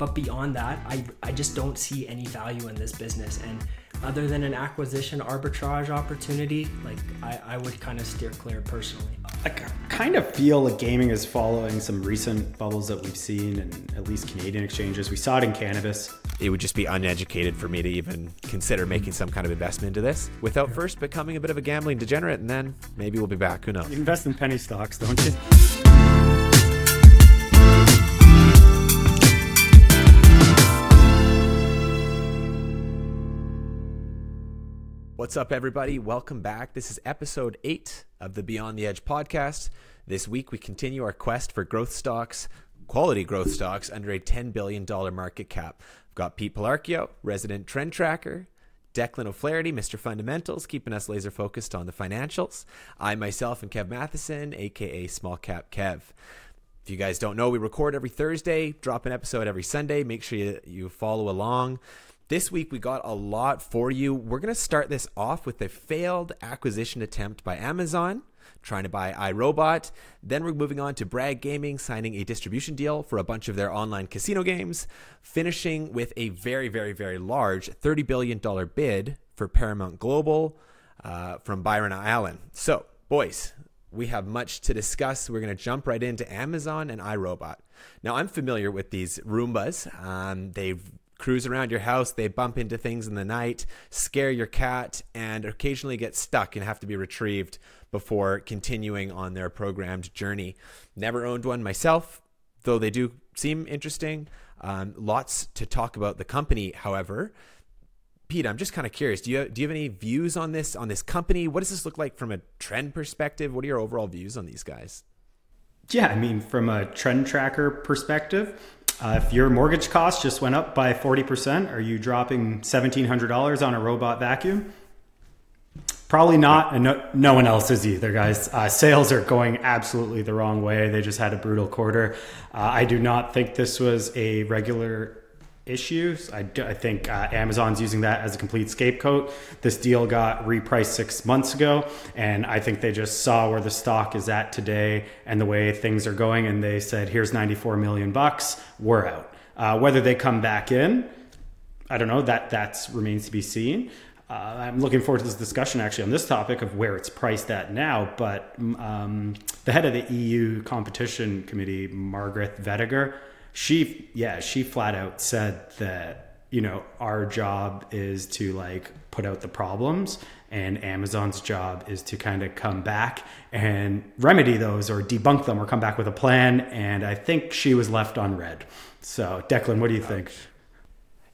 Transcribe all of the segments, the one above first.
But beyond that, I, I just don't see any value in this business. And other than an acquisition arbitrage opportunity, like I, I would kind of steer clear personally. I kind of feel like gaming is following some recent bubbles that we've seen in at least Canadian exchanges. We saw it in cannabis. It would just be uneducated for me to even consider making some kind of investment into this without first becoming a bit of a gambling degenerate, and then maybe we'll be back. Who knows? You invest in penny stocks, don't you? What's up, everybody? Welcome back. This is episode eight of the Beyond the Edge podcast. This week, we continue our quest for growth stocks, quality growth stocks under a $10 billion market cap. I've got Pete Pilarchio, resident trend tracker, Declan O'Flaherty, Mr. Fundamentals, keeping us laser focused on the financials. I myself and Kev Matheson, aka Small Cap Kev. If you guys don't know, we record every Thursday, drop an episode every Sunday. Make sure you, you follow along. This week, we got a lot for you. We're going to start this off with a failed acquisition attempt by Amazon, trying to buy iRobot. Then we're moving on to Bragg Gaming signing a distribution deal for a bunch of their online casino games, finishing with a very, very, very large $30 billion bid for Paramount Global uh, from Byron Allen. So, boys, we have much to discuss. We're going to jump right into Amazon and iRobot. Now, I'm familiar with these Roombas. Um, they've cruise around your house, they bump into things in the night, scare your cat, and occasionally get stuck and have to be retrieved before continuing on their programmed journey. Never owned one myself, though they do seem interesting. Um, lots to talk about the company, however. Pete, I'm just kind of curious. Do you do you have any views on this on this company? What does this look like from a trend perspective? What are your overall views on these guys? Yeah, I mean, from a trend tracker perspective, uh, if your mortgage cost just went up by 40%, are you dropping $1,700 on a robot vacuum? Probably not, and no, no one else is either, guys. Uh, sales are going absolutely the wrong way. They just had a brutal quarter. Uh, I do not think this was a regular issues. I, do, I think uh, Amazon's using that as a complete scapegoat. This deal got repriced six months ago, and I think they just saw where the stock is at today and the way things are going, and they said, "Here's 94 million bucks. We're out." Uh, whether they come back in, I don't know. That that remains to be seen. Uh, I'm looking forward to this discussion actually on this topic of where it's priced at now. But um, the head of the EU competition committee, Margrethe Vestager, she yeah she flat out said that you know our job is to like put out the problems and amazon's job is to kind of come back and remedy those or debunk them or come back with a plan and i think she was left on red so declan what do you think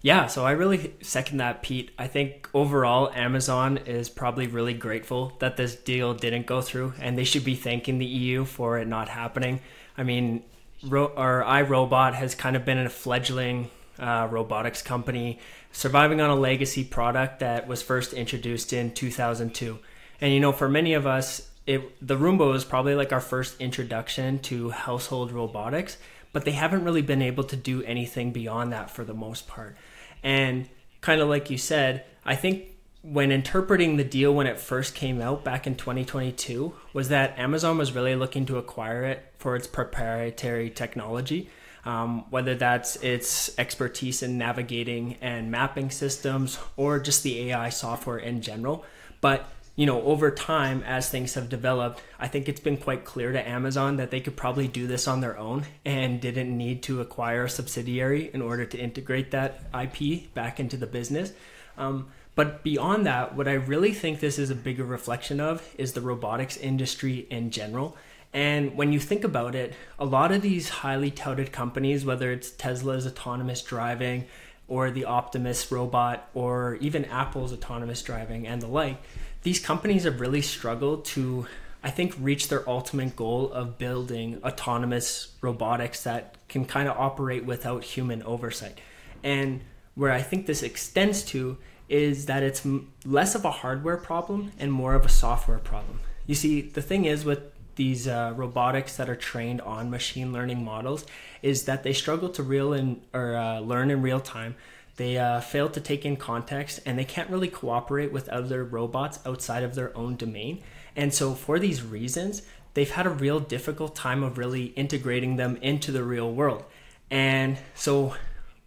Yeah, so I really second that, Pete. I think overall, Amazon is probably really grateful that this deal didn't go through, and they should be thanking the EU for it not happening. I mean, Ro- or iRobot has kind of been a fledgling uh, robotics company, surviving on a legacy product that was first introduced in 2002. And you know, for many of us, it the Roomba was probably like our first introduction to household robotics, but they haven't really been able to do anything beyond that for the most part. And kind of like you said, I think when interpreting the deal when it first came out back in 2022 was that Amazon was really looking to acquire it for its proprietary technology, um, whether that's its expertise in navigating and mapping systems or just the AI software in general. But you know, over time, as things have developed, I think it's been quite clear to Amazon that they could probably do this on their own and didn't need to acquire a subsidiary in order to integrate that IP back into the business. Um, but beyond that, what I really think this is a bigger reflection of is the robotics industry in general. And when you think about it, a lot of these highly touted companies, whether it's Tesla's autonomous driving or the Optimus robot or even Apple's autonomous driving and the like, these companies have really struggled to, I think, reach their ultimate goal of building autonomous robotics that can kind of operate without human oversight. And where I think this extends to is that it's less of a hardware problem and more of a software problem. You see, the thing is with these uh, robotics that are trained on machine learning models is that they struggle to real in or uh, learn in real time they uh, fail to take in context and they can't really cooperate with other robots outside of their own domain. And so, for these reasons, they've had a real difficult time of really integrating them into the real world. And so,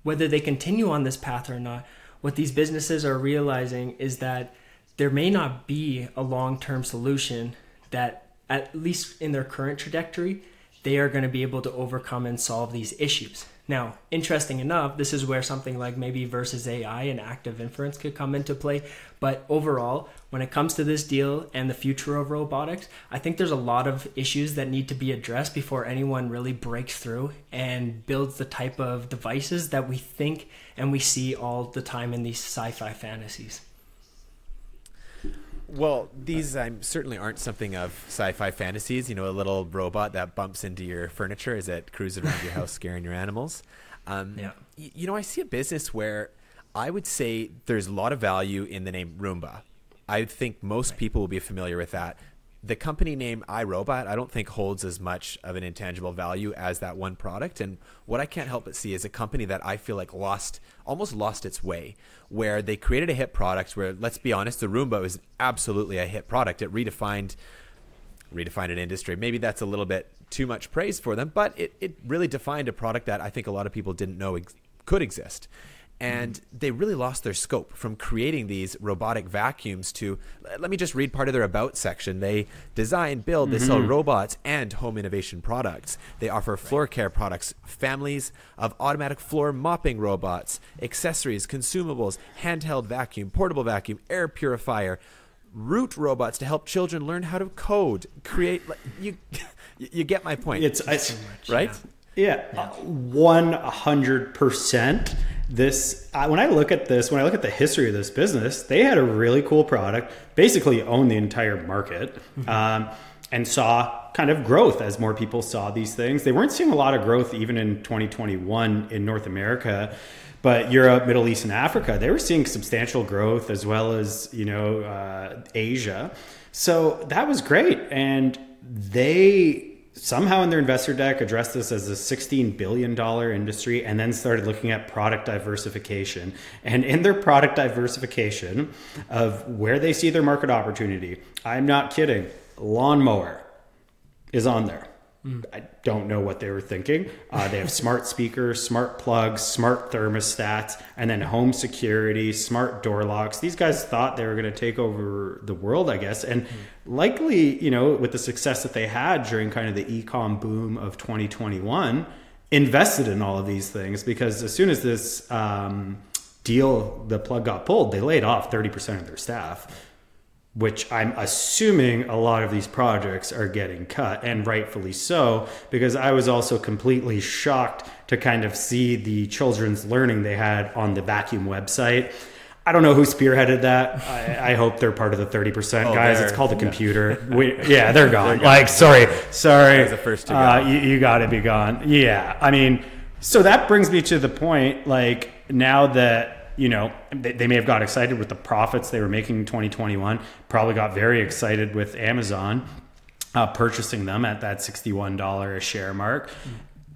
whether they continue on this path or not, what these businesses are realizing is that there may not be a long term solution that, at least in their current trajectory, they are going to be able to overcome and solve these issues. Now, interesting enough, this is where something like maybe Verses AI and active inference could come into play. But overall, when it comes to this deal and the future of robotics, I think there's a lot of issues that need to be addressed before anyone really breaks through and builds the type of devices that we think and we see all the time in these sci fi fantasies. Well, these um, certainly aren't something of sci-fi fantasies. You know, a little robot that bumps into your furniture as it cruises around your house, scaring your animals. Um, yeah. Y- you know, I see a business where I would say there's a lot of value in the name Roomba. I think most right. people will be familiar with that the company name iRobot, I don't think holds as much of an intangible value as that one product. And what I can't help but see is a company that I feel like lost, almost lost its way, where they created a hit product where, let's be honest, the Roomba was absolutely a hit product. It redefined, redefined an industry. Maybe that's a little bit too much praise for them, but it, it really defined a product that I think a lot of people didn't know ex- could exist and they really lost their scope from creating these robotic vacuums to let me just read part of their about section. They design build they mm-hmm. sell robots and home innovation products. They offer floor care products families of automatic floor mopping robots accessories consumables handheld vacuum portable vacuum air purifier root robots to help children learn how to code create you you get my point. It's, it's right? yeah, one hundred percent. This when I look at this, when I look at the history of this business, they had a really cool product, basically owned the entire market, mm-hmm. um, and saw kind of growth as more people saw these things. They weren't seeing a lot of growth even in 2021 in North America but Europe, Middle East, and Africa, they were seeing substantial growth as well as you know uh, Asia. So that was great, and they somehow in their investor deck addressed this as a $16 billion industry and then started looking at product diversification. And in their product diversification of where they see their market opportunity, I'm not kidding, lawnmower is on there. I don't know what they were thinking. Uh, they have smart speakers, smart plugs, smart thermostats, and then home security, smart door locks. These guys thought they were going to take over the world, I guess. And likely, you know, with the success that they had during kind of the ecom boom of 2021, invested in all of these things because as soon as this um, deal, the plug got pulled, they laid off 30% of their staff which I'm assuming a lot of these projects are getting cut, and rightfully so, because I was also completely shocked to kind of see the children's learning they had on the vacuum website. I don't know who spearheaded that. I, I hope they're part of the 30% oh, guys. It's called a computer. Yeah, we, yeah they're gone. they're gone. Like, sorry, sorry. The first to uh, you, you got to be gone. Yeah. I mean, so that brings me to the point, like, now that you know, they, they, may have got excited with the profits they were making in 2021, probably got very excited with Amazon uh, purchasing them at that $61 a share mark,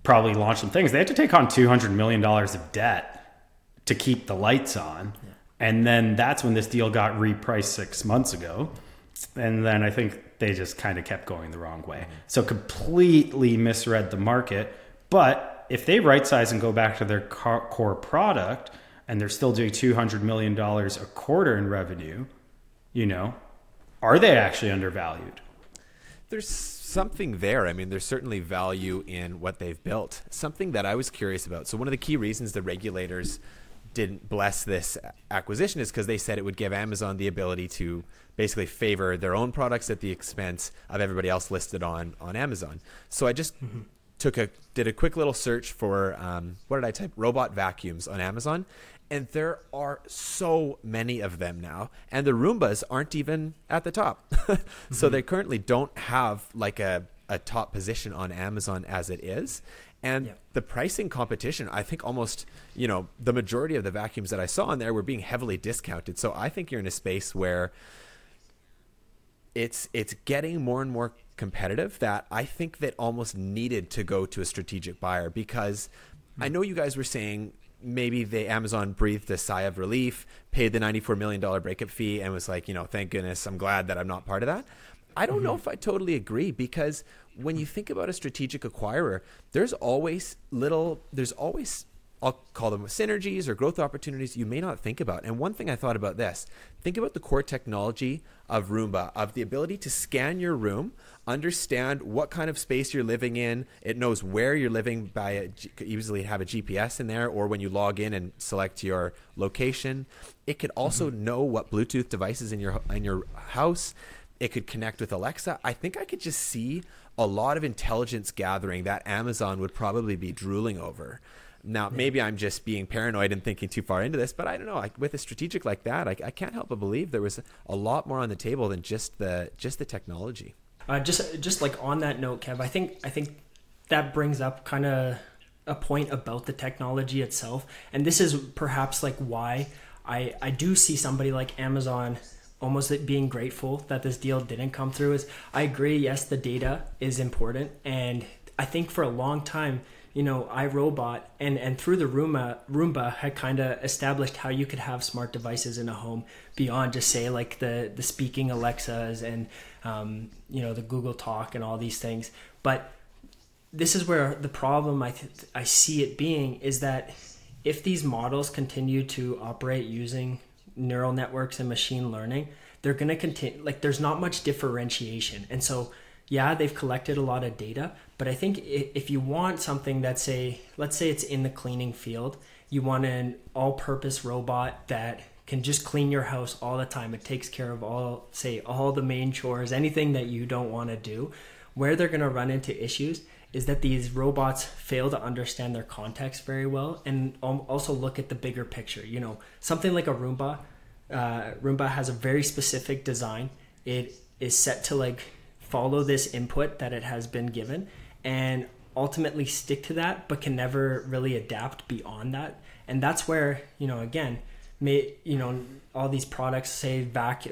probably launched some things. They had to take on $200 million of debt to keep the lights on. Yeah. And then that's when this deal got repriced six months ago. And then I think they just kind of kept going the wrong way. So completely misread the market. But if they right size and go back to their core product, and they're still doing $200 million a quarter in revenue, you know, are they actually undervalued? There's something there. I mean, there's certainly value in what they've built. Something that I was curious about. So, one of the key reasons the regulators didn't bless this acquisition is because they said it would give Amazon the ability to basically favor their own products at the expense of everybody else listed on on Amazon. So I just mm-hmm took a did a quick little search for um, what did I type robot vacuums on Amazon, and there are so many of them now, and the Roombas aren't even at the top, mm-hmm. so they currently don't have like a a top position on Amazon as it is. And yeah. the pricing competition, I think almost, you know, the majority of the vacuums that I saw on there were being heavily discounted. So I think you're in a space where it's it's getting more and more competitive that I think that almost needed to go to a strategic buyer because I know you guys were saying maybe the Amazon breathed a sigh of relief, paid the $94 million breakup fee, and was like, you know, thank goodness, I'm glad that I'm not part of that. I don't mm-hmm. know if I totally agree because when you think about a strategic acquirer, there's always little, there's always I'll call them synergies or growth opportunities you may not think about. And one thing I thought about this think about the core technology of Roomba, of the ability to scan your room, understand what kind of space you're living in. It knows where you're living by a, easily have a GPS in there, or when you log in and select your location. It could also mm-hmm. know what Bluetooth devices in your in your house. It could connect with Alexa. I think I could just see a lot of intelligence gathering that Amazon would probably be drooling over. Now, maybe I'm just being paranoid and thinking too far into this, but I don't know. Like, with a strategic like that, I, I, can't help but believe there was a lot more on the table than just the just the technology. Uh, just just like on that note, Kev, I think I think that brings up kind of a point about the technology itself, and this is perhaps like why I I do see somebody like Amazon almost being grateful that this deal didn't come through. Is I agree, yes, the data is important, and I think for a long time you know, iRobot and and through the Roomba Roomba had kind of established how you could have smart devices in a home beyond just say like the the speaking Alexas and um, you know the Google Talk and all these things. But this is where the problem I th- I see it being is that if these models continue to operate using neural networks and machine learning, they're going to continue like there's not much differentiation, and so yeah, they've collected a lot of data, but I think if you want something that's a, let's say it's in the cleaning field, you want an all-purpose robot that can just clean your house all the time. It takes care of all, say, all the main chores, anything that you don't want to do. Where they're going to run into issues is that these robots fail to understand their context very well and also look at the bigger picture. You know, something like a Roomba, uh, Roomba has a very specific design. It is set to like follow this input that it has been given and ultimately stick to that but can never really adapt beyond that. And that's where you know again may you know all these products say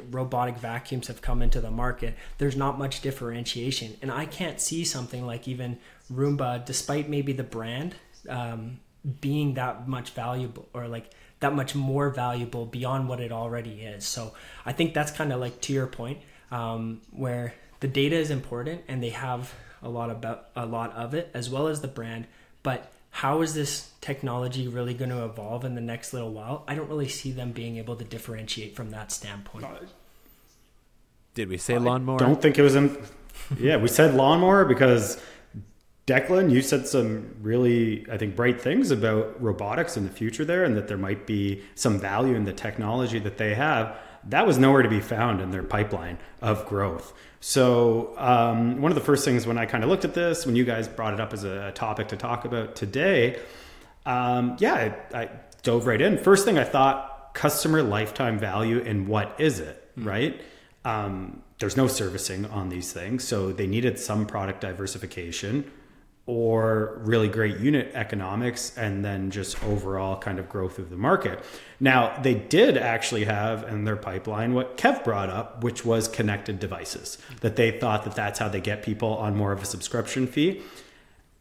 robotic vacuums have come into the market. There's not much differentiation. And i can't see something like even roomba despite maybe the brand um, being that much valuable or like that much more valuable beyond what it already is. So i think that's kind of like to your point um, where the data is important and they have a lot about a lot of it as well as the brand. But how is this technology really going to evolve in the next little while? I don't really see them being able to differentiate from that standpoint. Did we say lawnmower? I don't think it was in yeah we said lawnmower because Declan, you said some really, I think, bright things about robotics in the future there, and that there might be some value in the technology that they have. That was nowhere to be found in their pipeline of growth. So, um, one of the first things when I kind of looked at this, when you guys brought it up as a topic to talk about today, um, yeah, I, I, dove right in. First thing I thought customer lifetime value and what is it, mm-hmm. right? Um, there's no servicing on these things. So, they needed some product diversification or really great unit economics and then just overall kind of growth of the market. Now, they did actually have in their pipeline what Kev brought up, which was connected devices, that they thought that that's how they get people on more of a subscription fee.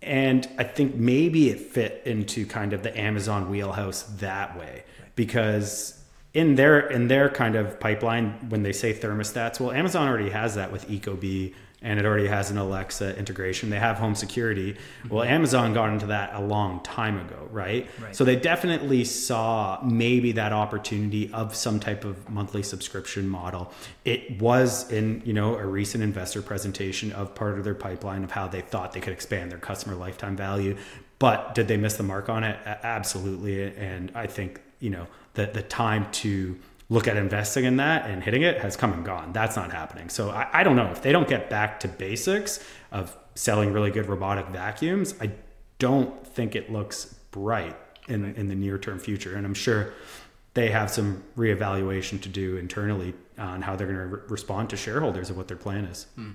And I think maybe it fit into kind of the Amazon wheelhouse that way because in their in their kind of pipeline when they say thermostats, well Amazon already has that with Ecobee and it already has an Alexa integration. They have home security. Well, mm-hmm. Amazon got into that a long time ago, right? right? So they definitely saw maybe that opportunity of some type of monthly subscription model. It was in, you know, a recent investor presentation of part of their pipeline of how they thought they could expand their customer lifetime value. But did they miss the mark on it? Absolutely. And I think, you know, the the time to look at investing in that and hitting it has come and gone. That's not happening. So I, I don't know if they don't get back to basics of selling really good robotic vacuums. I don't think it looks bright in in the near term future. And I'm sure they have some reevaluation to do internally on how they're going to re- respond to shareholders of what their plan is. Hmm.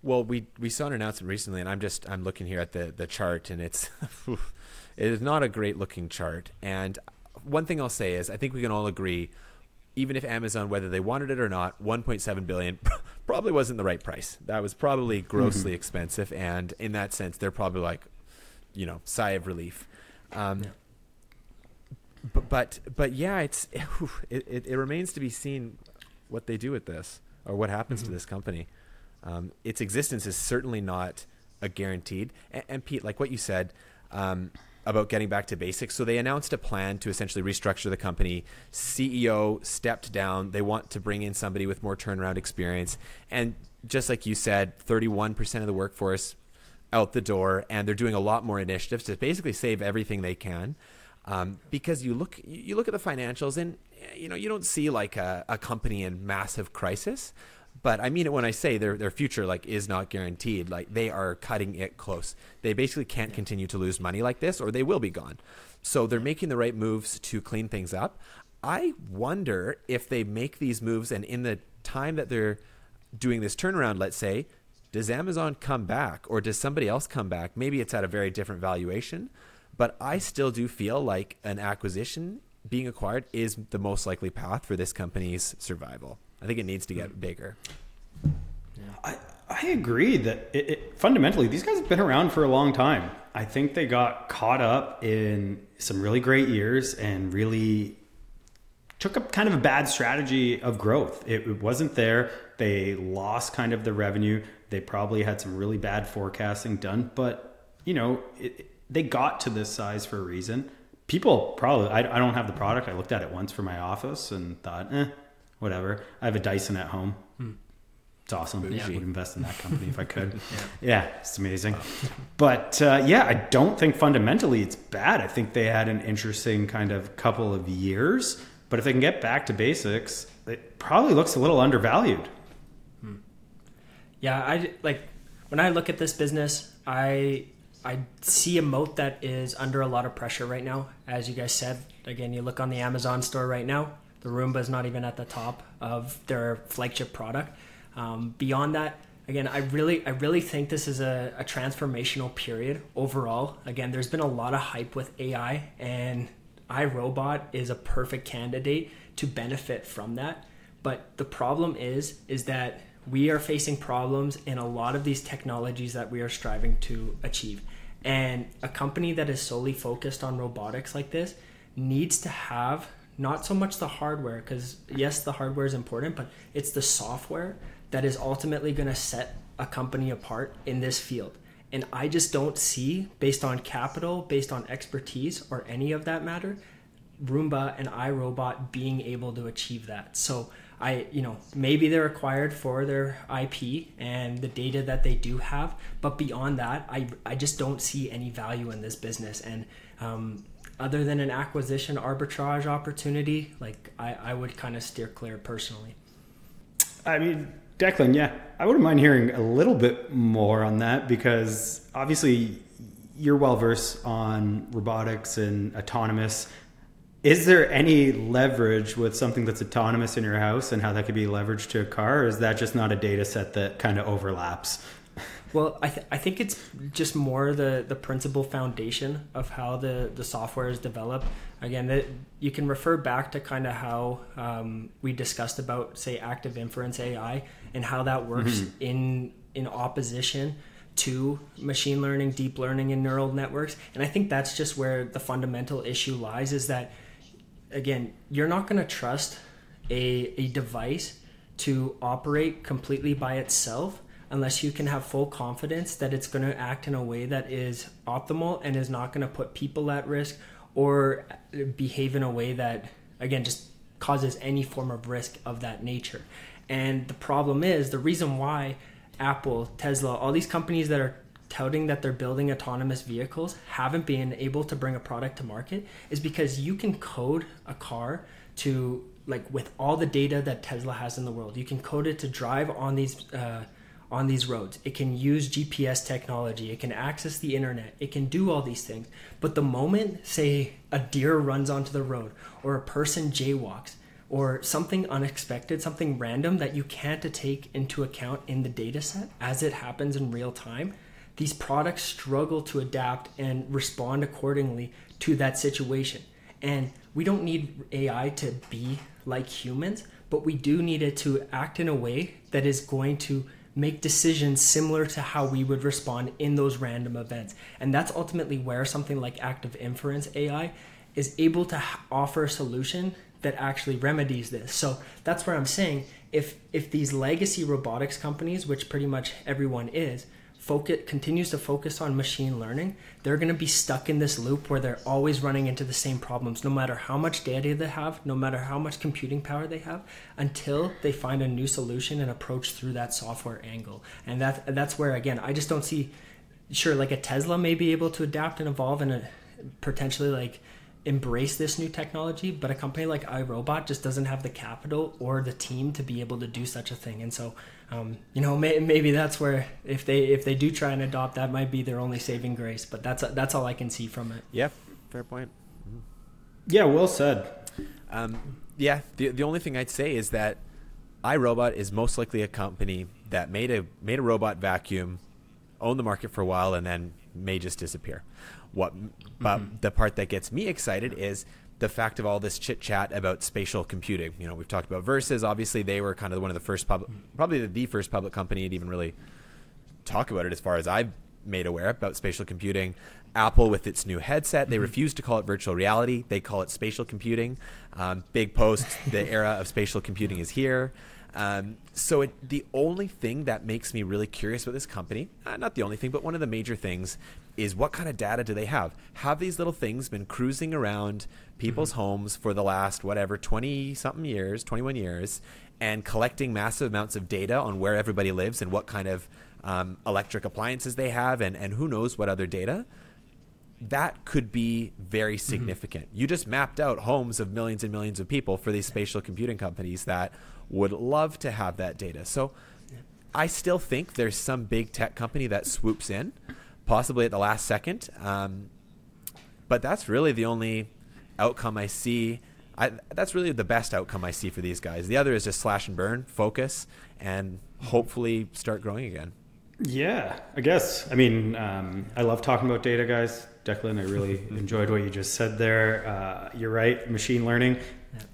Well, we we saw an announcement recently, and I'm just I'm looking here at the the chart, and it's it is not a great looking chart. And one thing I'll say is I think we can all agree, even if Amazon, whether they wanted it or not, 1.7 billion probably wasn't the right price. That was probably grossly mm-hmm. expensive, and in that sense, they're probably like, you know, sigh of relief. Um, yeah. But, but but yeah, it's it, it, it, remains to be seen what they do with this or what happens mm-hmm. to this company. Um, its existence is certainly not a guaranteed. And, and, Pete, like what you said, um, about getting back to basics. So they announced a plan to essentially restructure the company. CEO stepped down. They want to bring in somebody with more turnaround experience. And just like you said, 31% of the workforce out the door, and they're doing a lot more initiatives to basically save everything they can. Um, because you look you look at the financials, and you know you don't see like a, a company in massive crisis, but I mean it when I say their their future like is not guaranteed. Like they are cutting it close. They basically can't continue to lose money like this, or they will be gone. So they're making the right moves to clean things up. I wonder if they make these moves, and in the time that they're doing this turnaround, let's say, does Amazon come back, or does somebody else come back? Maybe it's at a very different valuation, but I still do feel like an acquisition being acquired is the most likely path for this company's survival. I think it needs to get bigger. I, I agree that it, it, fundamentally these guys have been around for a long time. I think they got caught up in some really great years and really took up kind of a bad strategy of growth. It, it wasn't there. They lost kind of the revenue. They probably had some really bad forecasting done, but you know, it, they got to this size for a reason. People probably, I, I don't have the product. I looked at it once for my office and thought, eh, whatever. I have a Dyson at home. Hmm. It's awesome. Yeah. I would invest in that company if I could. yeah. yeah. it's amazing. But uh, yeah, I don't think fundamentally it's bad. I think they had an interesting kind of couple of years. But if they can get back to basics, it probably looks a little undervalued. Hmm. Yeah, I like when I look at this business, I I see a moat that is under a lot of pressure right now. As you guys said, again, you look on the Amazon store right now, the Roomba is not even at the top of their flagship product. Um, beyond that, again, I really, I really think this is a, a transformational period overall. Again, there's been a lot of hype with AI, and iRobot is a perfect candidate to benefit from that. But the problem is, is that we are facing problems in a lot of these technologies that we are striving to achieve. And a company that is solely focused on robotics like this needs to have not so much the hardware, because yes, the hardware is important, but it's the software that is ultimately going to set a company apart in this field. And I just don't see, based on capital, based on expertise, or any of that matter, Roomba and iRobot being able to achieve that. So I, you know, maybe they're acquired for their IP and the data that they do have, but beyond that, I, I just don't see any value in this business. And um, other than an acquisition arbitrage opportunity, like I, I would kind of steer clear personally. I mean, Declan, yeah, I wouldn't mind hearing a little bit more on that because obviously you're well versed on robotics and autonomous is there any leverage with something that's autonomous in your house and how that could be leveraged to a car or is that just not a data set that kind of overlaps well I, th- I think it's just more the, the principal foundation of how the, the software is developed again that you can refer back to kind of how um, we discussed about say active inference ai and how that works mm-hmm. in in opposition to machine learning deep learning and neural networks and i think that's just where the fundamental issue lies is that again, you're not going to trust a, a device to operate completely by itself unless you can have full confidence that it's going to act in a way that is optimal and is not going to put people at risk or behave in a way that, again, just causes any form of risk of that nature. And the problem is the reason why Apple, Tesla, all these companies that are touting that they're building autonomous vehicles haven't been able to bring a product to market is because you can code a car to like with all the data that Tesla has in the world. You can code it to drive on these uh, on these roads. It can use GPS technology. It can access the internet. It can do all these things. But the moment, say, a deer runs onto the road or a person jaywalks or something unexpected, something random that you can't take into account in the data set as it happens in real time, these products struggle to adapt and respond accordingly to that situation. And we don't need AI to be like humans, but we do need it to act in a way that is going to make decisions similar to how we would respond in those random events. And that's ultimately where something like active inference AI is able to offer a solution that actually remedies this. So that's where I'm saying if if these legacy robotics companies, which pretty much everyone is, focus continues to focus on machine learning, they're going to be stuck in this loop where they're always running into the same problems, no matter how much data they have, no matter how much computing power they have, until they find a new solution and approach through that software angle. And that that's where again, I just don't see. Sure, like a Tesla may be able to adapt and evolve and uh, potentially like embrace this new technology, but a company like iRobot just doesn't have the capital or the team to be able to do such a thing. And so, um, you know, may, maybe that's where if they if they do try and adopt, that might be their only saving grace. But that's that's all I can see from it. Yeah, fair point. Yeah, well said. Um, yeah, the the only thing I'd say is that iRobot is most likely a company that made a made a robot vacuum, owned the market for a while, and then may just disappear. What, but mm-hmm. the part that gets me excited is the fact of all this chit chat about spatial computing. You know, we've talked about Verses. Obviously, they were kind of one of the first public, probably the first public company to even really talk about it, as far as I've made aware about spatial computing. Apple with its new headset, they mm-hmm. refuse to call it virtual reality; they call it spatial computing. Um, big post: the era of spatial computing is here. Um, so it, the only thing that makes me really curious about this company, uh, not the only thing, but one of the major things, is what kind of data do they have? Have these little things been cruising around people's mm-hmm. homes for the last whatever 20 something years, 21 years, and collecting massive amounts of data on where everybody lives and what kind of um, electric appliances they have, and, and who knows what other data? that could be very mm-hmm. significant. Mm-hmm. You just mapped out homes of millions and millions of people for these spatial computing companies that would love to have that data. So I still think there's some big tech company that swoops in, possibly at the last second. Um, but that's really the only outcome I see. I, that's really the best outcome I see for these guys. The other is just slash and burn, focus, and hopefully start growing again. Yeah, I guess. I mean, um, I love talking about data, guys. Declan, I really enjoyed what you just said there. Uh, you're right, machine learning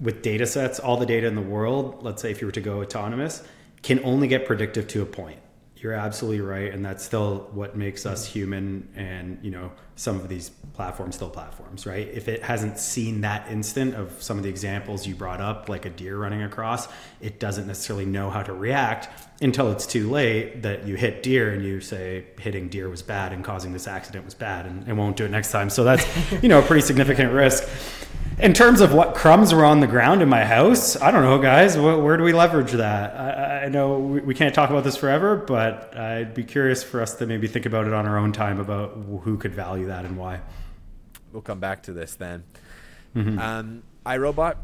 with data sets, all the data in the world, let's say if you were to go autonomous, can only get predictive to a point. You're absolutely right, and that's still what makes us human. And you know, some of these platforms still platforms, right? If it hasn't seen that instant of some of the examples you brought up, like a deer running across, it doesn't necessarily know how to react until it's too late that you hit deer and you say hitting deer was bad and causing this accident was bad, and it won't do it next time. So that's you know a pretty significant risk in terms of what crumbs were on the ground in my house, I don't know, guys. Where, where do we leverage that? I, I know we, we, can't talk about this forever, but I'd be curious for us to maybe think about it on our own time about who could value that and why. We'll come back to this then. Mm-hmm. Um, iRobot,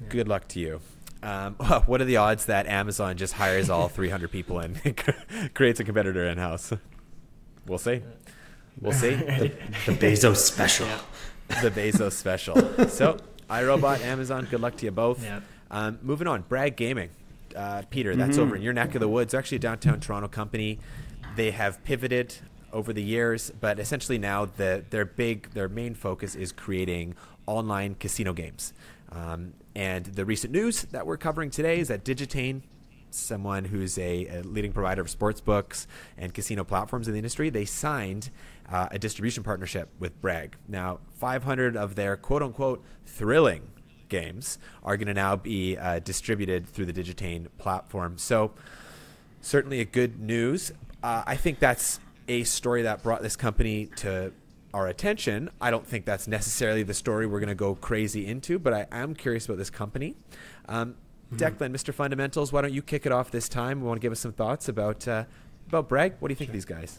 yeah. good luck to you. Um, what are the odds that Amazon just hires all 300 people and creates a competitor in house? We'll see. We'll see. the, the Bezos special. Yeah the Bezos special. So, iRobot, Amazon, good luck to you both. Um, moving on, Bragg Gaming. Uh, Peter, that's mm-hmm. over in your neck of the woods. actually a downtown Toronto company. They have pivoted over the years, but essentially now the, their big, their main focus is creating online casino games. Um, and the recent news that we're covering today is that Digitain, someone who's a, a leading provider of sports books and casino platforms in the industry, they signed uh, a distribution partnership with Bragg. Now, 500 of their quote unquote thrilling games are going to now be uh, distributed through the Digitain platform. So, certainly a good news. Uh, I think that's a story that brought this company to our attention. I don't think that's necessarily the story we're going to go crazy into, but I am curious about this company. Um. Declan, Mr. Fundamentals, why don't you kick it off this time? We want to give us some thoughts about uh, about Bragg. What do you think sure. of these guys?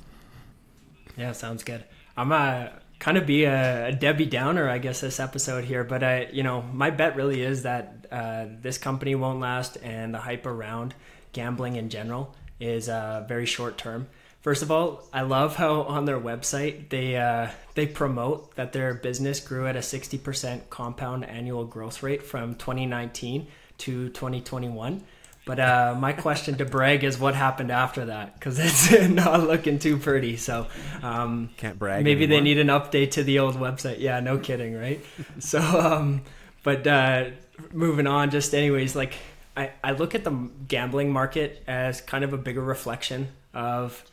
Yeah, sounds good. I'm a kind of be a, a, Debbie Downer, I guess, this episode here. But I, you know, my bet really is that uh, this company won't last, and the hype around gambling in general is uh, very short term. First of all, I love how on their website they uh, they promote that their business grew at a 60% compound annual growth rate from 2019 to 2021. But uh, my question to Bragg is what happened after that because it's not looking too pretty. So um, can't brag. Maybe anymore. they need an update to the old website. Yeah, no kidding, right? so, um, but uh, moving on, just anyways, like I, I look at the gambling market as kind of a bigger reflection of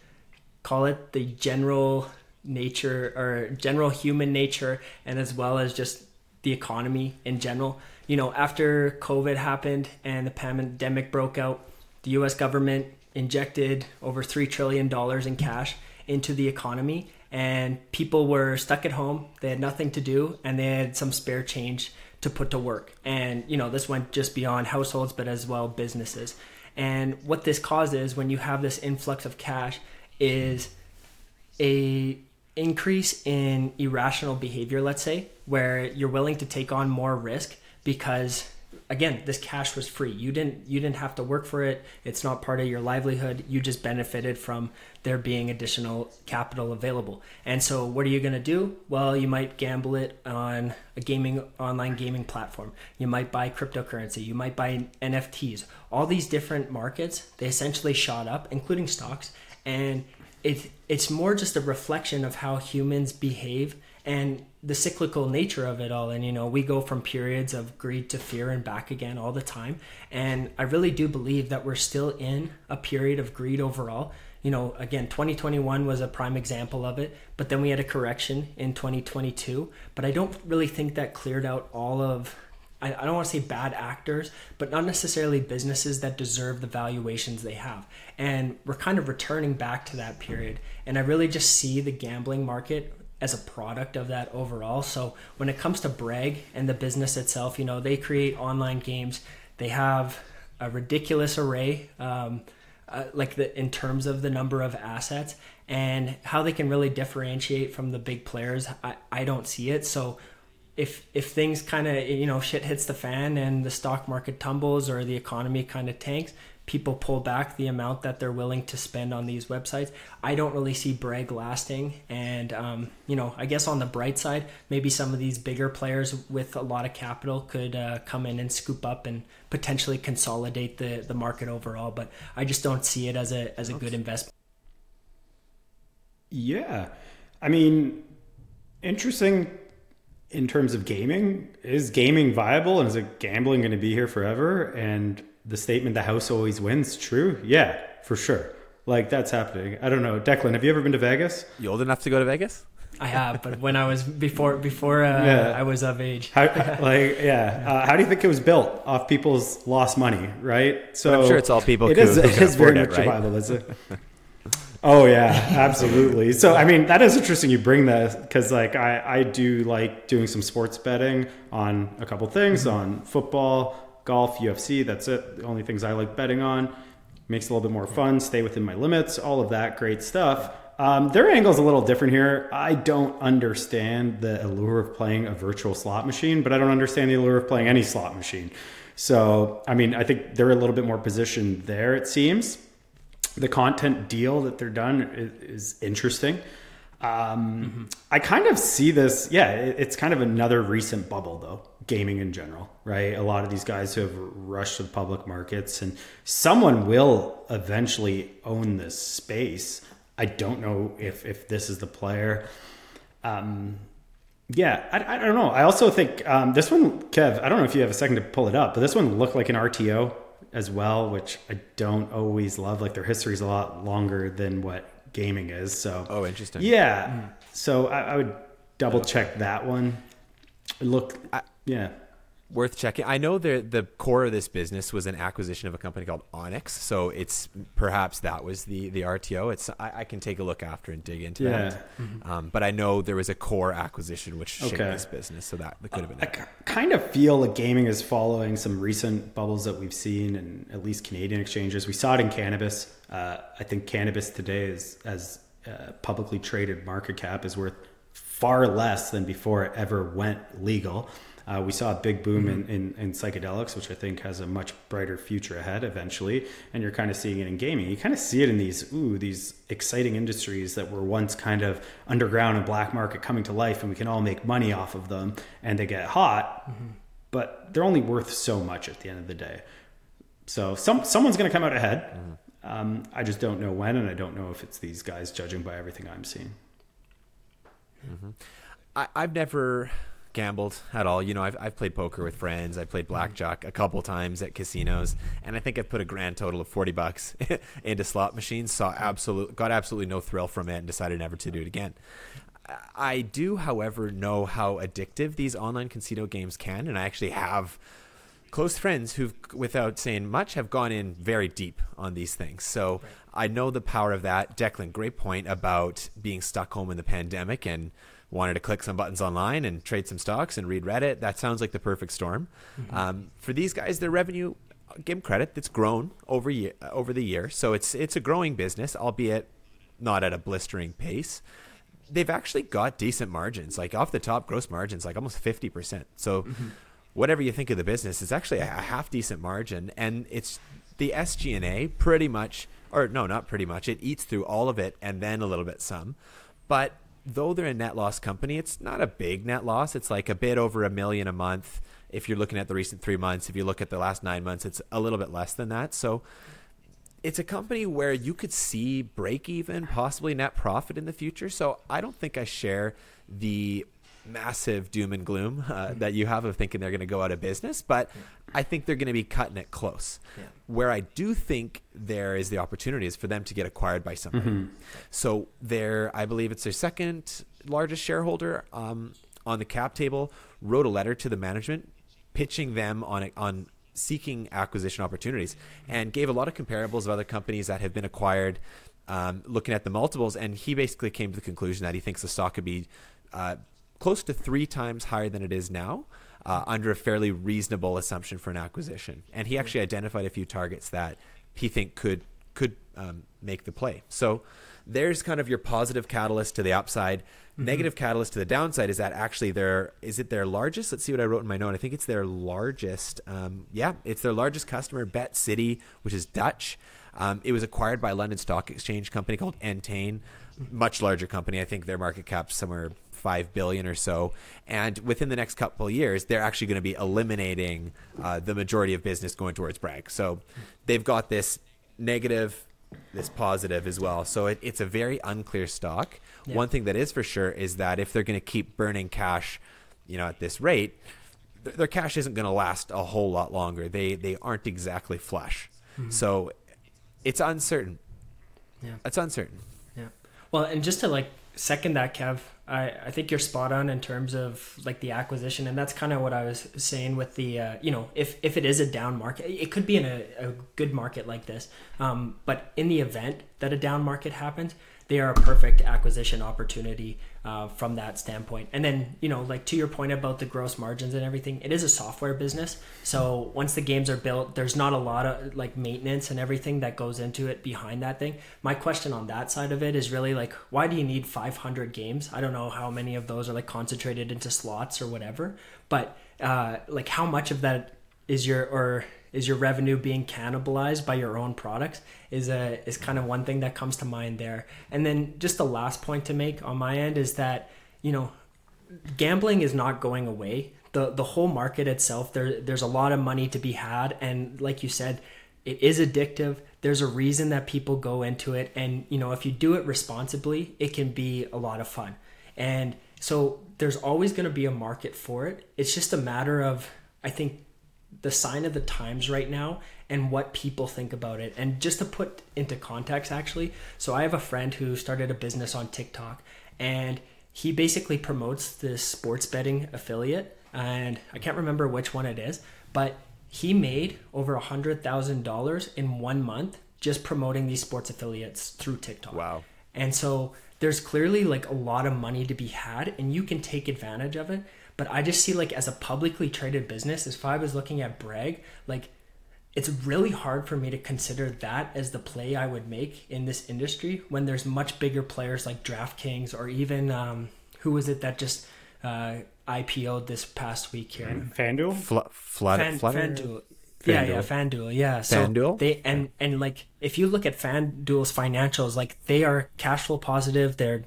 call it the general nature or general human nature, and as well as just the economy in general you know, after COVID happened and the pandemic broke out, the US government injected over $3 trillion in cash into the economy and people were stuck at home. They had nothing to do and they had some spare change to put to work. And you know this went just beyond households but as well businesses. And what this causes when you have this influx of cash is a increase in irrational behavior let's say where you're willing to take on more risk because again this cash was free. You didn't you didn't have to work for it. It's not part of your livelihood. You just benefited from there being additional capital available. And so what are you going to do? Well you might gamble it on a gaming online gaming platform. You might buy cryptocurrency. You might buy nfts all these different markets they essentially shot up including stocks. And it it's more just a reflection of how humans behave and the cyclical nature of it all and you know we go from periods of greed to fear and back again all the time and i really do believe that we're still in a period of greed overall you know again 2021 was a prime example of it but then we had a correction in 2022 but i don't really think that cleared out all of I, I don't want to say bad actors, but not necessarily businesses that deserve the valuations they have. And we're kind of returning back to that period. And I really just see the gambling market as a product of that overall. So when it comes to Bragg and the business itself, you know, they create online games. They have a ridiculous array, um, uh, like the in terms of the number of assets and how they can really differentiate from the big players. I, I don't see it. So if if things kind of you know shit hits the fan and the stock market tumbles or the economy kind of tanks people pull back the amount that they're willing to spend on these websites. I don't really see Bragg lasting. And, um, you know, I guess on the bright side, maybe some of these bigger players with a lot of capital could uh, come in and scoop up and potentially consolidate the, the market overall. But I just don't see it as a, as a good investment. Yeah. I mean, interesting in terms of gaming. Is gaming viable and is it gambling going to be here forever? And the statement "the house always wins" true? Yeah, for sure. Like that's happening. I don't know, Declan. Have you ever been to Vegas? You old enough to go to Vegas? I have, but when I was before before uh, yeah. I was of age. How, like yeah, uh, how do you think it was built off people's lost money? Right. So but I'm sure it's all people. It who, is. Who it is very much right? Bible, is it? Oh yeah, absolutely. So I mean, that is interesting. You bring that because like I I do like doing some sports betting on a couple things mm-hmm. on football, golf, UFC. That's it. The only things I like betting on. Makes it a little bit more fun. Stay within my limits. All of that great stuff. Um, their angle is a little different here. I don't understand the allure of playing a virtual slot machine, but I don't understand the allure of playing any slot machine. So, I mean, I think they're a little bit more positioned there, it seems. The content deal that they're done is, is interesting. Um, mm-hmm. I kind of see this, yeah, it's kind of another recent bubble, though gaming in general, right? A lot of these guys who have rushed to the public markets, and someone will eventually own this space. I don't know if if this is the player. Um, yeah, I, I don't know. I also think um, this one, Kev. I don't know if you have a second to pull it up, but this one looked like an RTO as well, which I don't always love. Like their history is a lot longer than what gaming is. So oh, interesting. Yeah. Mm. So I, I would double check that one. Look, I, yeah. Worth checking. I know the the core of this business was an acquisition of a company called Oryx, so it's perhaps that was the the RTO. It's I, I can take a look after and dig into yeah. that. Mm-hmm. Um, but I know there was a core acquisition which shaped okay. this business, so that, that could have been. Uh, I kind of feel like gaming is following some recent bubbles that we've seen in at least Canadian exchanges. We saw it in cannabis. Uh, I think cannabis today is as uh, publicly traded market cap is worth far less than before it ever went legal. Uh, we saw a big boom mm-hmm. in, in, in, psychedelics, which I think has a much brighter future ahead eventually. And you're kind of seeing it in gaming. You kind of see it in these ooh these exciting industries that were once kind of underground and black market coming to life, and we can all make money off of them, and they get hot, mm-hmm. but they're only worth so much at the end of the day. So some someone's going to come out ahead. Mm-hmm. Um, I just don't know when, and I don't know if it's these guys, judging by everything I'm seeing. Mm-hmm. I, I've never gambled at all. You know, I've, I've played poker with friends. I played mm-hmm. blackjack a couple times at casinos, and I think I've put a grand total of forty bucks into slot machines. Saw mm-hmm. absolute, got absolutely no thrill from it, and decided never to do it again. I do, however, know how addictive these online casino games can, and I actually have close friends who've, without saying much, have gone in very deep on these things. So. I know the power of that. Declan, great point about being stuck home in the pandemic and wanted to click some buttons online and trade some stocks and read Reddit. That sounds like the perfect storm. Mm-hmm. Um, for these guys, their revenue, give them credit, it's grown over year, over the year. So it's it's a growing business, albeit not at a blistering pace. They've actually got decent margins, like off the top, gross margins, like almost fifty percent. So. Mm-hmm whatever you think of the business, it's actually a half decent margin, and it's the SG&A pretty much, or no, not pretty much. It eats through all of it and then a little bit some. But though they're a net loss company, it's not a big net loss. It's like a bit over a million a month. If you're looking at the recent three months, if you look at the last nine months, it's a little bit less than that. So it's a company where you could see break even, possibly net profit in the future. So I don't think I share the massive doom and gloom uh, mm-hmm. that you have of thinking they're going to go out of business, but. I think they're going to be cutting it close. Yeah. Where I do think there is the opportunity is for them to get acquired by somebody. Mm-hmm. So they're, I believe it's their second largest shareholder um, on the cap table, wrote a letter to the management pitching them on on seeking acquisition opportunities and gave a lot of comparables of other companies that have been acquired. Um, looking at the multiples, and he basically came to the conclusion that he thinks the stock could be uh, close to three times higher than it is now. Uh, under a fairly reasonable assumption for an acquisition, and he actually identified a few targets that he think could could um, make the play. So there's kind of your positive catalyst to the upside. Mm-hmm. Negative catalyst to the downside is that actually their is it their largest? Let's see what I wrote in my note. I think it's their largest. Um, yeah, it's their largest customer, Bet City, which is Dutch. Um, it was acquired by a London Stock Exchange company called Entain, much larger company. I think their market cap somewhere five billion or so, and within the next couple of years, they're actually going to be eliminating uh, the majority of business going towards Bragg. So they've got this negative, this positive as well. So it, it's a very unclear stock. Yeah. One thing that is for sure is that if they're going to keep burning cash, you know, at this rate, th- their cash isn't going to last a whole lot longer. They they aren't exactly flush. Mm-hmm. So it's uncertain. Yeah. It's uncertain. Yeah. Well, and just to like second that, Kev, I, I think you're spot on in terms of like the acquisition, and that's kind of what I was saying with the uh, you know if if it is a down market, it could be in a, a good market like this, um, but in the event that a down market happens, they are a perfect acquisition opportunity uh, from that standpoint. And then, you know, like to your point about the gross margins and everything, it is a software business. So once the games are built, there's not a lot of like maintenance and everything that goes into it behind that thing. My question on that side of it is really like, why do you need 500 games? I don't know how many of those are like concentrated into slots or whatever, but uh, like how much of that is your or is your revenue being cannibalized by your own products is a is kind of one thing that comes to mind there. And then just the last point to make on my end is that you know gambling is not going away. The the whole market itself there there's a lot of money to be had. And like you said it is addictive. There's a reason that people go into it. And you know if you do it responsibly it can be a lot of fun. And so there's always going to be a market for it. It's just a matter of i think the sign of the times right now and what people think about it. And just to put into context, actually, so I have a friend who started a business on TikTok and he basically promotes this sports betting affiliate. And I can't remember which one it is, but he made over a hundred thousand dollars in one month just promoting these sports affiliates through TikTok. Wow. And so there's clearly like a lot of money to be had and you can take advantage of it but I just see like as a publicly traded business, as if I was looking at Bragg, like it's really hard for me to consider that as the play I would make in this industry when there's much bigger players like DraftKings or even um, who was it that just uh, IPO'd this past week here? FanDuel? Fl- flood, Fan, FanDuel. Yeah, yeah, FanDuel. Yeah. So FanDuel? They and and like if you look at FanDuel's financials, like they are cash flow positive, they're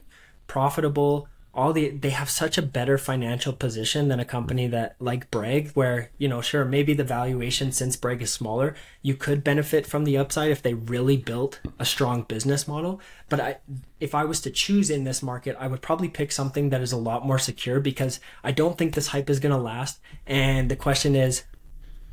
profitable, all the they have such a better financial position than a company that like Bragg, where you know, sure, maybe the valuation since Bragg is smaller, you could benefit from the upside if they really built a strong business model. But I, if I was to choose in this market, I would probably pick something that is a lot more secure because I don't think this hype is going to last. And the question is,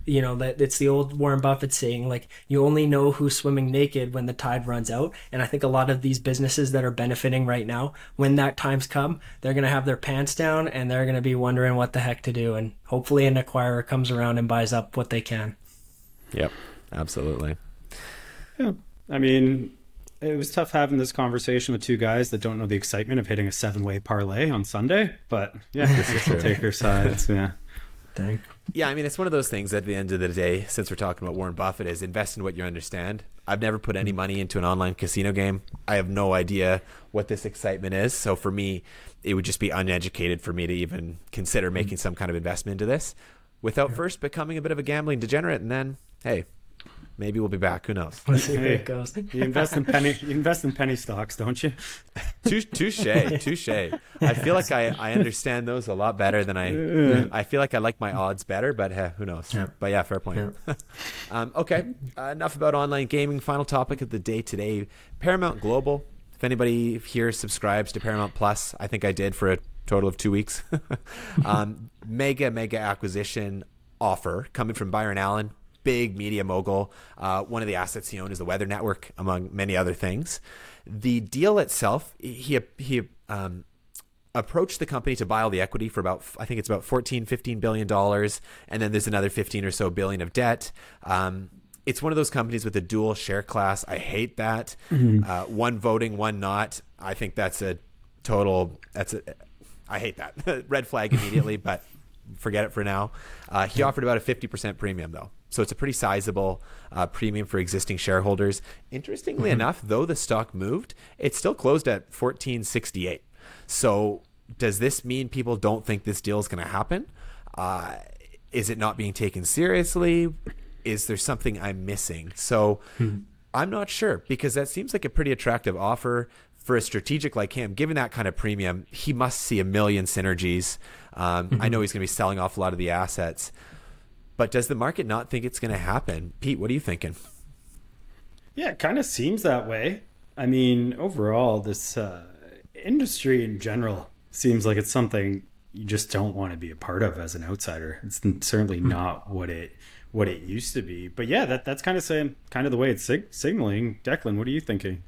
you know that it's the old Warren Buffett saying like you only know who's swimming naked when the tide runs out and I think a lot of these businesses that are benefiting right now when that time's come they're going to have their pants down and they're going to be wondering what the heck to do and hopefully an acquirer comes around and buys up what they can. Yep, absolutely. Yeah. I mean, it was tough having this conversation with two guys that don't know the excitement of hitting a seven way parlay on Sunday, but yeah, we'll take their sides. Yeah. Dang. Yeah, I mean, it's one of those things at the end of the day, since we're talking about Warren Buffett, is invest in what you understand. I've never put any money into an online casino game. I have no idea what this excitement is. So for me, it would just be uneducated for me to even consider mm-hmm. making some kind of investment into this without first becoming a bit of a gambling degenerate. And then, hey, maybe we'll be back. Who knows? Let's see where it goes. You invest in penny you invest in penny stocks, don't you? Touche, touche, touche. I feel like I, I understand those a lot better than I. I feel like I like my odds better, but eh, who knows? Yeah. But yeah, fair point. um, okay, uh, enough about online gaming. Final topic of the day today: Paramount Global. If anybody here subscribes to Paramount Plus, I think I did for a total of two weeks. um, mega mega acquisition offer coming from Byron Allen, big media mogul. Uh, one of the assets he owned is the Weather Network, among many other things. The deal itself, he he um, approached the company to buy all the equity for about I think it's about 14 15 billion dollars and then there's another 15 or so billion of debt. Um, it's one of those companies with a dual share class. I hate that. Uh, one voting, one not. I think that's a total. That's a. I hate that. Red flag immediately, but forget it for now. Uh, he offered about a 50% premium though. So it's a pretty sizable uh, premium for existing shareholders. Interestingly enough, though the stock moved, it still closed at 1468. So does this mean people don't think this deal is going to happen? Uh, is it not being taken seriously? Is there something I'm missing? So I'm not sure because that seems like a pretty attractive offer for a strategic like him. Given that kind of premium, he must see a million synergies. Um, I know he's going to be selling off a lot of the assets. But does the market not think it's going to happen? Pete, what are you thinking? Yeah, it kind of seems that way. I mean, overall, this uh, industry in general seems like it's something you just don't want to be a part of as an outsider. It's certainly not what it what it used to be. But yeah, that that's kind of saying kind of the way it's sig- signaling. Declan, what are you thinking?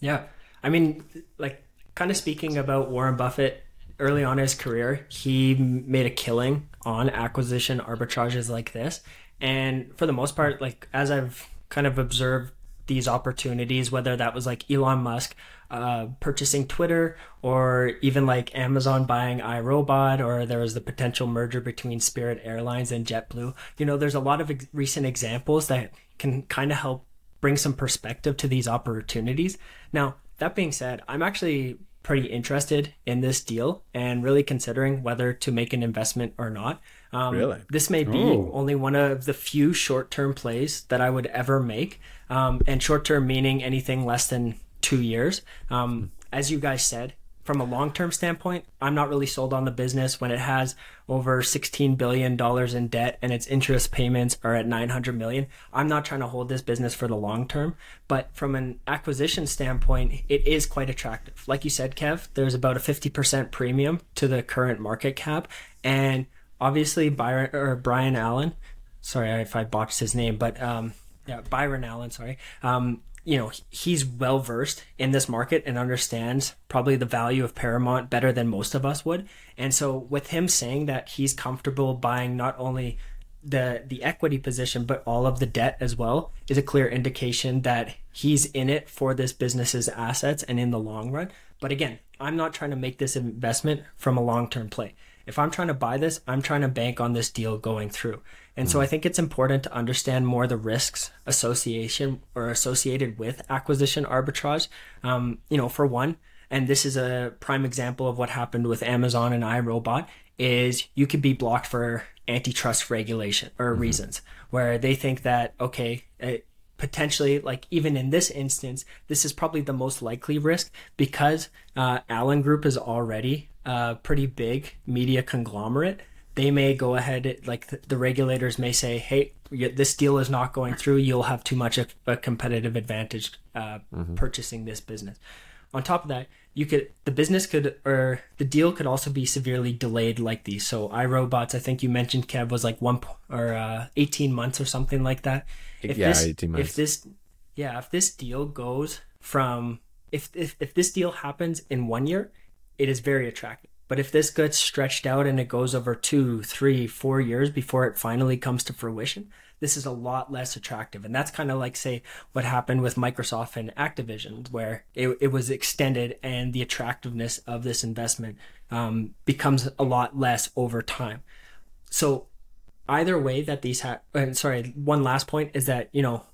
Yeah. I mean, like, kind of speaking about Warren Buffett, early on in his career, he made a killing on acquisition arbitrages like this. And for the most part, like, as I've kind of observed these opportunities, whether that was like Elon Musk uh, purchasing Twitter or even like Amazon buying iRobot, or there was the potential merger between Spirit Airlines and JetBlue. You know, there's a lot of ex- recent examples that can kind of help bring some perspective to these opportunities. Now, that being said, I'm actually pretty interested in this deal and really considering whether to make an investment or not. Um, Really? This may be Oh. only one of the few short term plays that I would ever make. Um, and short term meaning anything less than two years. Um, as you guys said, from a long term standpoint, I'm not really sold on the business when it has over $16 billion in debt and its interest payments are at 900 million. I'm not trying to hold this business for the long term, but from an acquisition standpoint, it is quite attractive. Like you said, Kev, there's about a 50% premium to the current market cap. And obviously, Byron or Brian Allen, sorry if I botched his name, but um, yeah, Byron Allen, sorry. Um, you know, he's well versed in this market and understands probably the value of Paramount better than most of us would. And so, with him saying that he's comfortable buying not only the the equity position but all of the debt as well is a clear indication that he's in it for this business's assets and in the long run. But again, I'm not trying to make this investment from a long-term play. If I'm trying to buy this, I'm trying to bank on this deal going through. And so I think it's important to understand more the risks association or associated with acquisition arbitrage. Um, you know, for one, and this is a prime example of what happened with Amazon and iRobot, is you could be blocked for antitrust regulation or reasons where they think that okay, uh, potentially like even in this instance, this is probably the most likely risk because uh, Allen Group is already a pretty big media conglomerate they may go ahead like the, regulators may say hey this deal is not going through you'll have too much of a competitive advantage uh, purchasing this business on top of that, you could the business could or the deal could also be severely delayed like these. So iRobots, I think you mentioned Kev was like one or uh, eighteen months or something like that. If yeah, this, eighteen months. If this, yeah, if this deal goes from if if if this deal happens in one year, it is very attractive. But if this gets stretched out and it goes over two, three, four years before it finally comes to fruition, this is a lot less attractive. And that's kind of like, say, what happened with Microsoft and Activision, where it, it was extended and the attractiveness of this investment um, becomes a lot less over time. So, either way that these have, and sorry, one last point is that, you know,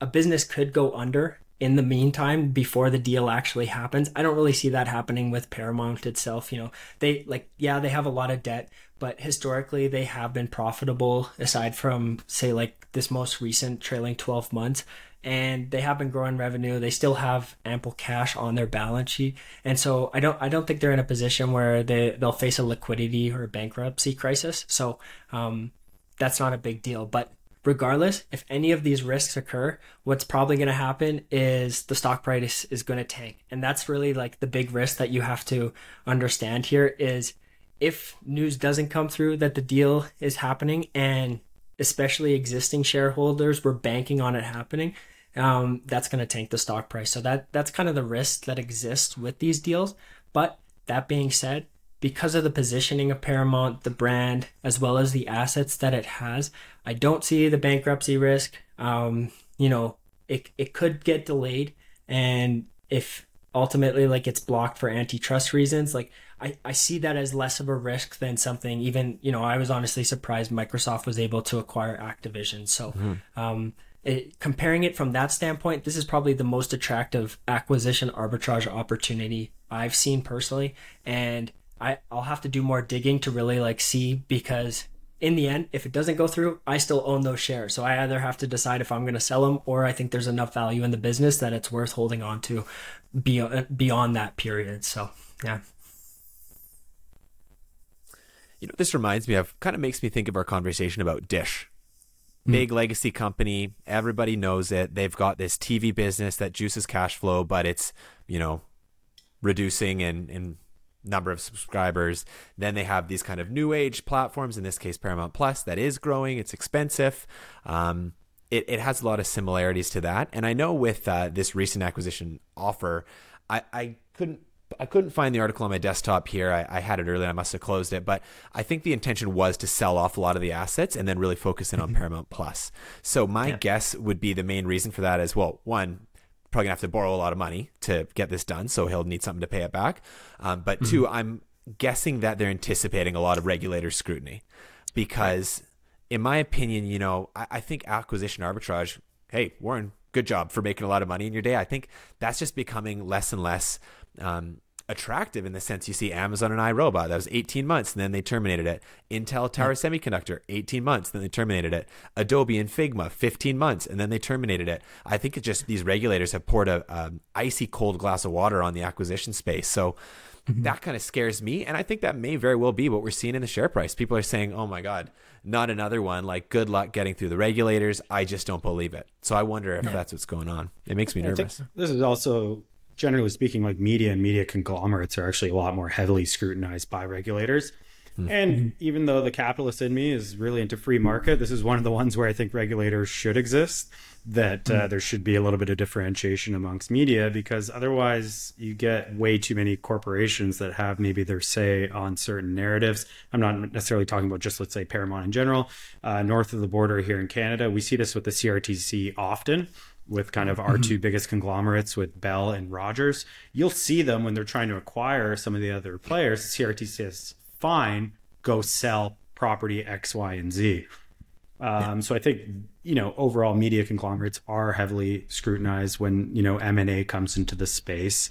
a business could go under in the meantime before the deal actually happens. I don't really see that happening with Paramount itself. You know, they like, yeah, they have a lot of debt, but historically they have been profitable aside from, say, like this most recent trailing 12 months. And they have been growing revenue. They still have ample cash on their balance sheet. And so I don't, I don't think they're in a position where they, they'll face a liquidity or bankruptcy crisis. So, um, that's not a big deal. But regardless, if any of these risks occur, what's probably going to happen is the stock price is going to tank. And that's really like the big risk that you have to understand here is if news doesn't come through that the deal is happening and especially existing shareholders were banking on it happening, um, that's going to tank the stock price. So that that's kind of the risk that exists with these deals. But that being said, because of the positioning of Paramount, the brand, as well as the assets that it has, I don't see the bankruptcy risk. Um, you know, it, it could get delayed. And if ultimately like it's blocked for antitrust reasons, like I, I see that as less of a risk than something even, you know, I was honestly surprised Microsoft was able to acquire Activision. So, mm-hmm. um, it, comparing it from that standpoint, this is probably the most attractive acquisition arbitrage opportunity I've seen personally. And I, I'll have to do more digging to really like see because in the end, if it doesn't go through, I still own those shares. So I either have to decide if I'm going to sell them or I think there's enough value in the business that it's worth holding on to beyond, beyond that period. So, yeah. You know, this reminds me of kind of makes me think of our conversation about Dish. Hmm. Big mm. legacy company. Everybody knows it. They've got this TV business that juices cash flow, but it's, you know, reducing and, and number of subscribers. Then they have these kind of new age platforms, in this case, Paramount Plus, that is growing. It's expensive. Um, it, it has a lot of similarities to that. And I know with uh, this recent acquisition offer, I, I couldn't I couldn't find the article on my desktop here. I, I, had it earlier. I must have closed it. But I think the intention was to sell off a lot of the assets and then really focus in on mm-hmm. Paramount Plus. So my yeah. guess would be the main reason for that is well, one, probably gonna have to borrow a lot of money to get this done, so he'll need something to pay it back. Um, but mm-hmm. two, I'm guessing that they're anticipating a lot of regulator scrutiny because, in my opinion, you know, I, I think acquisition arbitrage. Hey, Warren, good job for making a lot of money in your day. I think that's just becoming less and less um, attractive in the sense you see Amazon and iRobot. That was 18 months, and then they terminated it. Intel Tower yeah. Semiconductor, 18 months, then they terminated it. Adobe and Figma, 15 months, and then they terminated it. I think it's just these regulators have poured a um, icy cold glass of water on the acquisition space. So mm-hmm. that kind of scares me, and I think that may very well be what we're seeing in the share price. People are saying, "Oh my God." Not another one. Like, good luck getting through the regulators. I just don't believe it. So I wonder if yeah. that's what's going on. It makes me nervous. This is also generally speaking, like media and media conglomerates are actually a lot more heavily scrutinized by regulators. Mm-hmm. And even though the capitalist in me is really into free market, this is one of the ones where I think regulators should exist. That uh, mm-hmm. there should be a little bit of differentiation amongst media because otherwise you get way too many corporations that have maybe their say on certain narratives. I'm not necessarily talking about just let's say Paramount in general. Uh, north of the border here in Canada, we see this with the CRTC often with kind of our mm-hmm. two biggest conglomerates with Bell and Rogers, you'll see them when they're trying to acquire some of the other players. CRT says, fine, go sell property X, Y, and Z. Um, yeah. So I think you know overall media conglomerates are heavily scrutinized when you know M and A comes into the space.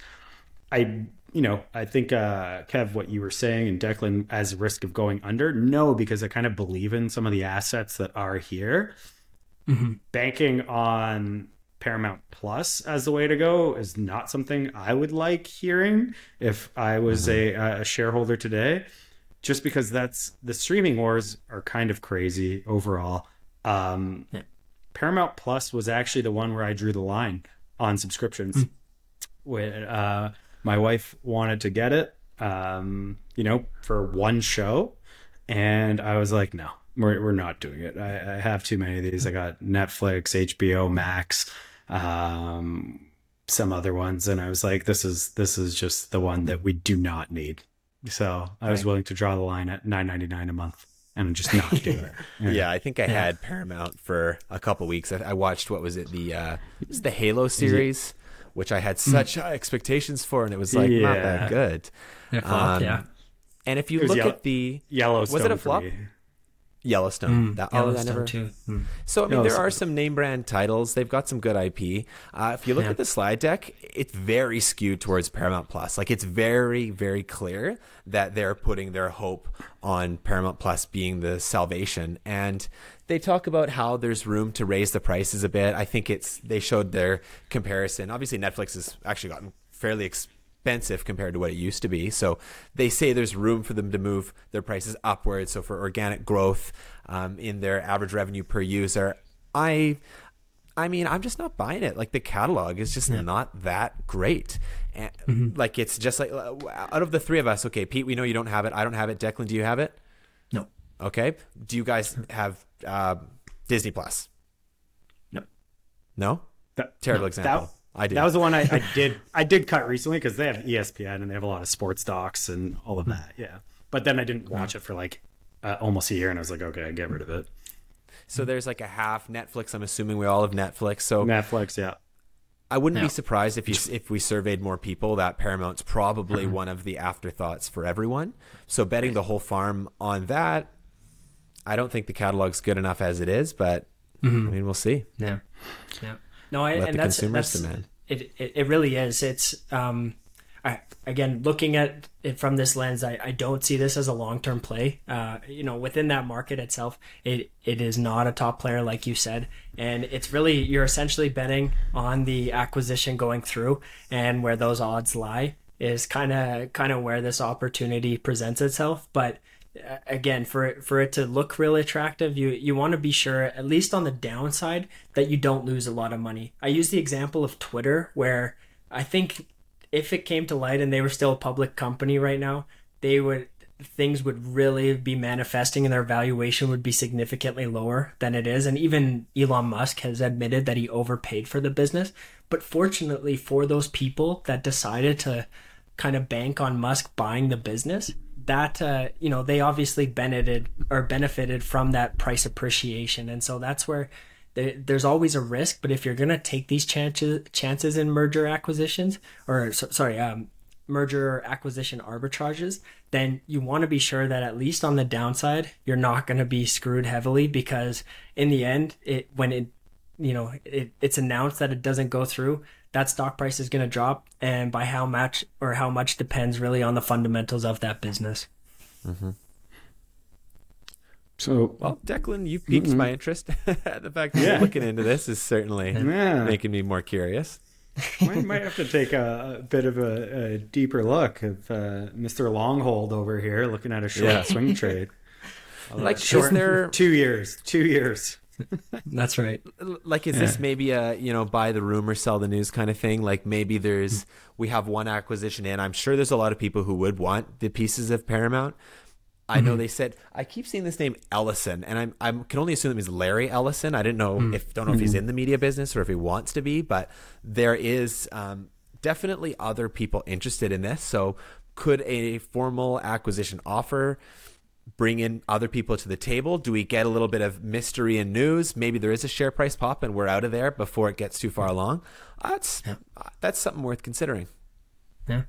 I you know I think uh, Kev, what you were saying and Declan as a risk of going under, no, because I kind of believe in some of the assets that are here. Mm-hmm. Banking on Paramount Plus as the way to go is not something I would like hearing if I was mm-hmm. a, a shareholder today, just because that's the streaming wars are kind of crazy overall. Um, yeah. Paramount Plus was actually the one where I drew the line on subscriptions. Mm. When, uh, My wife wanted to get it, um, you know, for one show, and I was like, no, we're we're not doing it. I, I have too many of these. I got Netflix, HBO Max, um, some other ones, and I was like, this is this is just the one that we do not need. So I was Right. willing to draw the line at nine ninety nine a month and just not do it. Yeah, I think I had Paramount for a couple weeks. I, I watched what was it the uh, it was the Halo series, which I had such high expectations for, and it was like not that good. It Um, yeah. And if you look yellow- at the Yellowstone. Was it a for flop? Yellowstone, that, oh, Yellowstone never, too. Mm. So I mean, there are some name brand titles. They've got some good IP. Uh, if you look Yeah. at the slide deck, it's very skewed towards Paramount Plus. Like it's very, very clear that they're putting their hope on Paramount Plus being the salvation. And they talk about how there's room to raise the prices a bit. I think it's they showed their comparison. Obviously, Netflix has actually gotten fairly expensive compared to what it used to be. So they say there's room for them to move their prices upwards. So for organic growth um, in their average revenue per user, I, I mean, I'm just not buying it. Like the catalog is just not that great. And, Like it's just like uh, out of the three of us, okay, Pete, we know you don't have it. I don't have it. Declan, do you have it? No. Okay. Do you guys have uh, Disney Plus? No. No. That- Terrible no, example. That, I do. That was the one I, I did. I did cut recently because they have ESPN and they have a lot of sports docs and all of that. Yeah, but then I didn't watch it for like uh, almost a year, and I was like, okay, I get rid of it. So there's like a half Netflix. I'm assuming we all have Netflix. So Netflix, yeah. I wouldn't Yeah. be surprised if you if we surveyed more people that Paramount's probably one of the afterthoughts for everyone. So betting the whole farm on that, I don't think the catalog's good enough as it is, but I mean we'll see. Yeah, yeah. No, I, and that's that's demand. it, it. It really is. It's um, I again looking at it from this lens, I, I don't see this as a long term play. Uh, you know, within that market itself, it it is not a top player like you said, and it's really you're essentially betting on the acquisition going through, and where those odds lie is kind of kind of where this opportunity presents itself, but again for it for it to look really attractive you you want to be sure at least on the downside that you don't lose a lot of money. I use the example of twitter where i think if it came to light and they were still a public company right now they would things would really be manifesting and their valuation would be significantly lower than it is. And even Elon Musk has admitted that he overpaid for the business. But fortunately for those people that decided to kind of bank on Musk buying the business that uh, you know they obviously benefited or benefited from that price appreciation. And so that's where there, there's always a risk but if you're to take these chances chances in merger acquisitions or so, sorry um, merger acquisition arbitrages then you want to be sure that at least on the downside you're not going to be screwed heavily because in the end it when it you know it, it's announced that it doesn't go through that stock price is going to drop and by how much or how much depends really on the fundamentals of that business So Well, Declan, you've piqued my interest. the fact that Yeah. you're looking into this is certainly yeah, making me more curious. might, might have to take a, a bit of a, a deeper look of uh, Mr. Longhold over here looking at a short Yeah. swing trade. Like, is Short, there two years, two years. that's right. Like is this maybe a you know buy the rumor sell the news kind of thing? Like maybe there's we have one acquisition in. I'm sure there's a lot of people who would want the pieces of paramount. I know mm-hmm. they said i keep seeing this name ellison and i'm i can only assume it means larry ellison. I didn't know mm. if don't know if he's mm-hmm. in the media business or if he wants to be but there is um, definitely other people interested in this. So could a formal acquisition offer bring in other people to the table? Do we get a little bit of mystery and news? Maybe there is a share price pop and we're out of there before it gets too far along. Uh, that's uh, that's something worth considering. Yeah,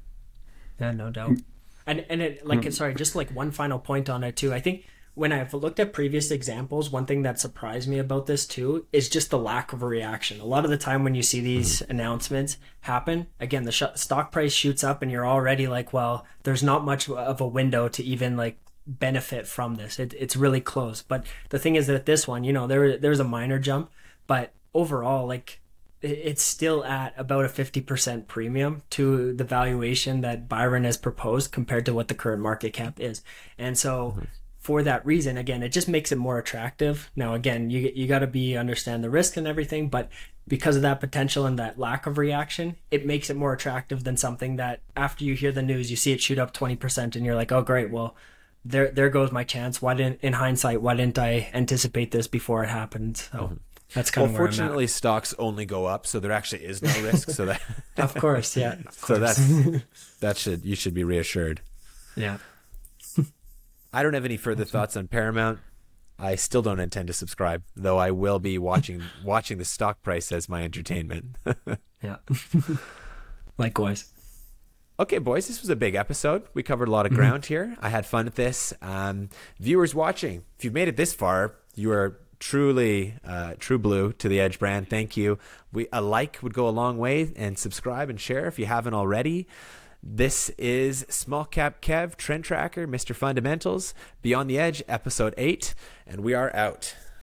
yeah, no doubt. And and it like mm. sorry, just like one final point on it too. I think when I've looked at previous examples, one thing that surprised me about this too is just the lack of a reaction. A lot of the time when you see mm-hmm. these announcements happen, again, the sh- stock price shoots up, and you're already like, well, there's not much of a window to even like benefit from this. It, it's really close. But the thing is that this one, you know, there there's a minor jump, but overall, like it's still at about a 50% premium to the valuation that Byron has proposed compared to what the current market cap is. And so mm-hmm. for that reason, again, it just makes it more attractive. Now, again, you you got to be understand the risk and everything, but because of that potential and that lack of reaction, it makes it more attractive than something that after you hear the news, you see it shoot up 20% and you're like, oh, great. Well, there, there goes my chance. Why didn't, in hindsight, why didn't I anticipate this before it happened? So mm-hmm. that's kind well, of fortunately, stocks only go up, so there actually is no risk. So that, of course, yeah. Of so that's that should you should be reassured. Yeah. I don't have any further thoughts on Paramount. I still don't intend to subscribe, though I will be watching watching the stock price as my entertainment. yeah. Likewise. Okay, boys, this was a big episode. We covered a lot of mm-hmm. ground here. I had fun with this. Um, viewers watching, if you've made it this far, you are truly uh, true blue to the Edge brand. Thank you. We a like would go a long way, and subscribe and share if you haven't already. This is Small Cap Kev, Trend Tracker, Mr. Fundamentals, Beyond the Edge, Episode 8, and we are out.